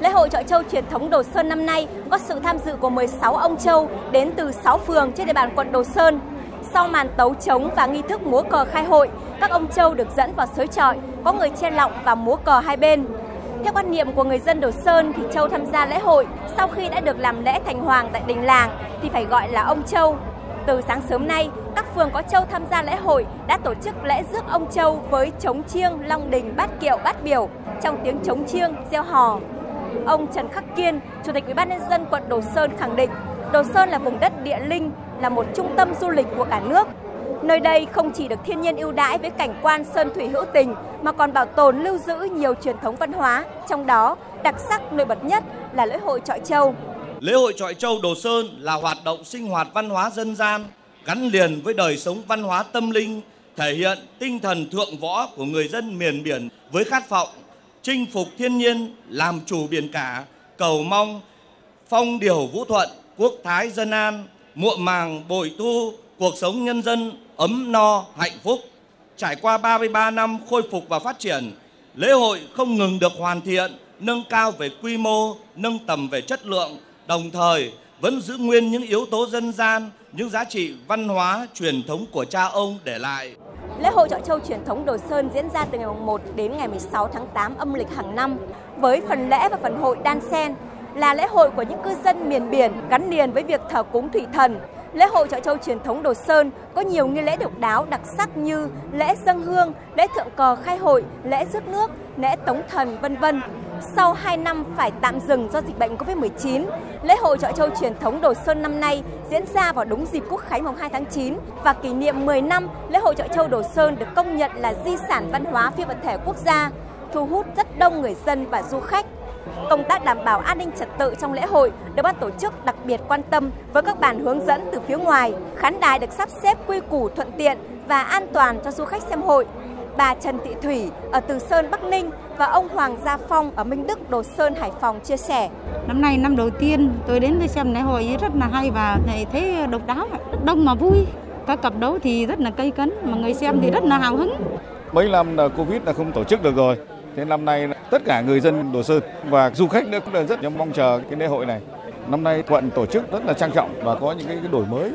Lễ hội chọi châu truyền thống Đồ Sơn năm nay có sự tham dự của 16 ông châu đến từ 6 phường trên địa bàn quận Đồ Sơn. Sau màn tấu trống và nghi thức múa cờ khai hội, các ông châu được dẫn vào sới trọi, có người che lọng và múa cờ hai bên. Theo quan niệm của người dân Đồ Sơn thì châu tham gia lễ hội sau khi đã được làm lễ thành hoàng tại đình làng thì phải gọi là ông châu. Từ sáng sớm nay, các phường có châu tham gia lễ hội đã tổ chức lễ rước ông châu với trống chiêng, long đình, bát kiệu, bát biểu trong tiếng trống chiêng, gieo hò. Ông Trần Khắc Kiên, Chủ tịch Ủy ban nhân dân quận Đồ Sơn khẳng định, Đồ Sơn là vùng đất địa linh, là một trung tâm du lịch của cả nước. Nơi đây không chỉ được thiên nhiên ưu đãi với cảnh quan sơn thủy hữu tình mà còn bảo tồn lưu giữ nhiều truyền thống văn hóa, trong đó đặc sắc nổi bật nhất là lễ hội trọi châu. Lễ hội trọi châu Đồ Sơn là hoạt động sinh hoạt văn hóa dân gian gắn liền với đời sống văn hóa tâm linh, thể hiện tinh thần thượng võ của người dân miền biển với khát vọng chinh phục thiên nhiên, làm chủ biển cả, cầu mong phong điều vũ thuận, quốc thái dân an, muộn màng bội thu, cuộc sống nhân dân ấm no, hạnh phúc. Trải qua 33 năm khôi phục và phát triển, lễ hội không ngừng được hoàn thiện, nâng cao về quy mô, nâng tầm về chất lượng, đồng thời vẫn giữ nguyên những yếu tố dân gian, những giá trị văn hóa truyền thống của cha ông để lại. Lễ hội Trọi Châu truyền thống Đồ Sơn diễn ra từ ngày 1 đến ngày 16 tháng 8 âm lịch hàng năm với phần lễ và phần hội đan sen là lễ hội của những cư dân miền biển gắn liền với việc thờ cúng thủy thần. Lễ hội Trọi Châu truyền thống Đồ Sơn có nhiều nghi lễ độc đáo đặc sắc như lễ dân hương, lễ thượng cờ khai hội, lễ rước nước, lễ tống thần vân vân. Sau 2 năm phải tạm dừng do dịch bệnh Covid-19, lễ hội Trọi Châu truyền thống Đồ Sơn năm nay diễn ra vào đúng dịp Quốc khánh mùng 2 tháng 9 và kỷ niệm 10 năm lễ hội Trọi Châu Đồ Sơn được công nhận là di sản văn hóa phi vật thể quốc gia, thu hút rất đông người dân và du khách. Công tác đảm bảo an ninh trật tự trong lễ hội được ban tổ chức đặc biệt quan tâm với các bản hướng dẫn từ phía ngoài, khán đài được sắp xếp quy củ thuận tiện và an toàn cho du khách xem hội. Bà Trần Thị Thủy ở Từ Sơn, Bắc Ninh và ông Hoàng Gia Phong ở Minh Đức, Đồ Sơn, Hải Phòng chia sẻ. Năm nay năm đầu tiên tôi đến với xem lễ hội rất là hay và thấy độc đáo, rất đông mà vui. Các cặp đấu thì rất là cây cấn mà người xem thì rất là hào hứng. Mấy năm là Covid là không tổ chức được rồi. Thế năm nay tất cả người dân Đồ Sơn và du khách nữa cũng là rất mong chờ cái lễ hội này. Năm nay quận tổ chức rất là trang trọng và có những cái đổi mới.